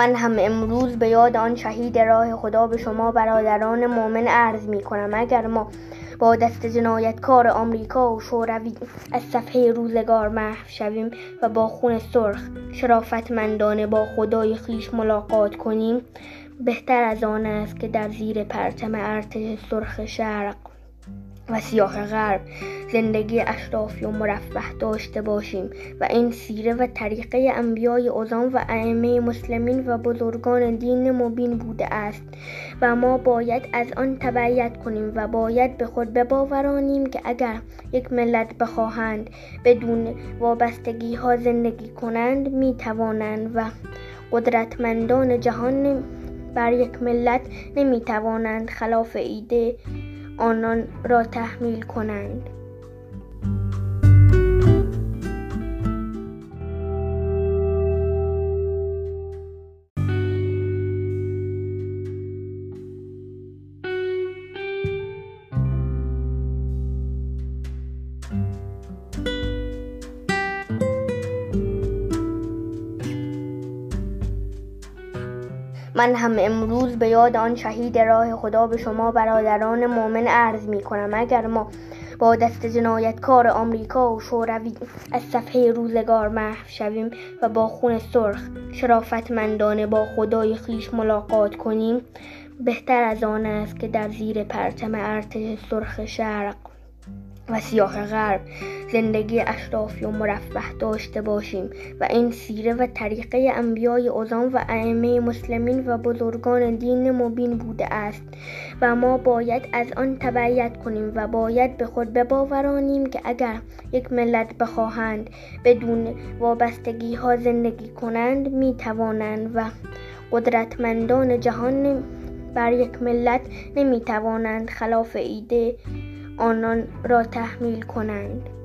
من هم امروز به یاد آن شهید راه خدا به شما برادران مؤمن عرض می کنم. اگر ما با دست جنایتکار آمریکا و شوروی از صفحه روزگار محو شویم و با خون سرخ شرافتمندانه با خدای خیش ملاقات کنیم بهتر از آن است که در زیر پرچم ارتش سرخ شرق و سیاه غرب. زندگی اشرافی و مرفه داشته باشیم و این سیره و طریقه انبیای اعظم و ائمه مسلمین و بزرگان دین مبین بوده است و ما باید از آن تبعیت کنیم و باید به خود بباورانیم که اگر یک ملت بخواهند بدون وابستگی ها زندگی کنند می توانند و قدرتمندان جهان بر یک ملت نمی توانند خلاف ایده آنان را تحمیل کنند. من هم امروز به یاد آن شهید راه خدا به شما برادران مؤمن عرض می کنم. اگر ما با دست جنایتکار آمریکا و شوروی از صفحه روزگار محو شویم و با خون سرخ شرافتمندانه با خدای خیش ملاقات کنیم بهتر از آن است که در زیر پرچم ارتش سرخ شرق و سیاه غرب. زندگی اشرافی و مرفه داشته باشیم و این سیره و طریقه انبیای اعظم و ائمه مسلمین و بزرگان دین مبین بوده است و ما باید از آن تبعیت کنیم و باید به خود بباورانیم که اگر یک ملت بخواهند بدون وابستگی ها زندگی کنند می توانند و قدرتمندان جهان بر یک ملت نمی توانند خلاف ایده آنان را تحمیل کنند.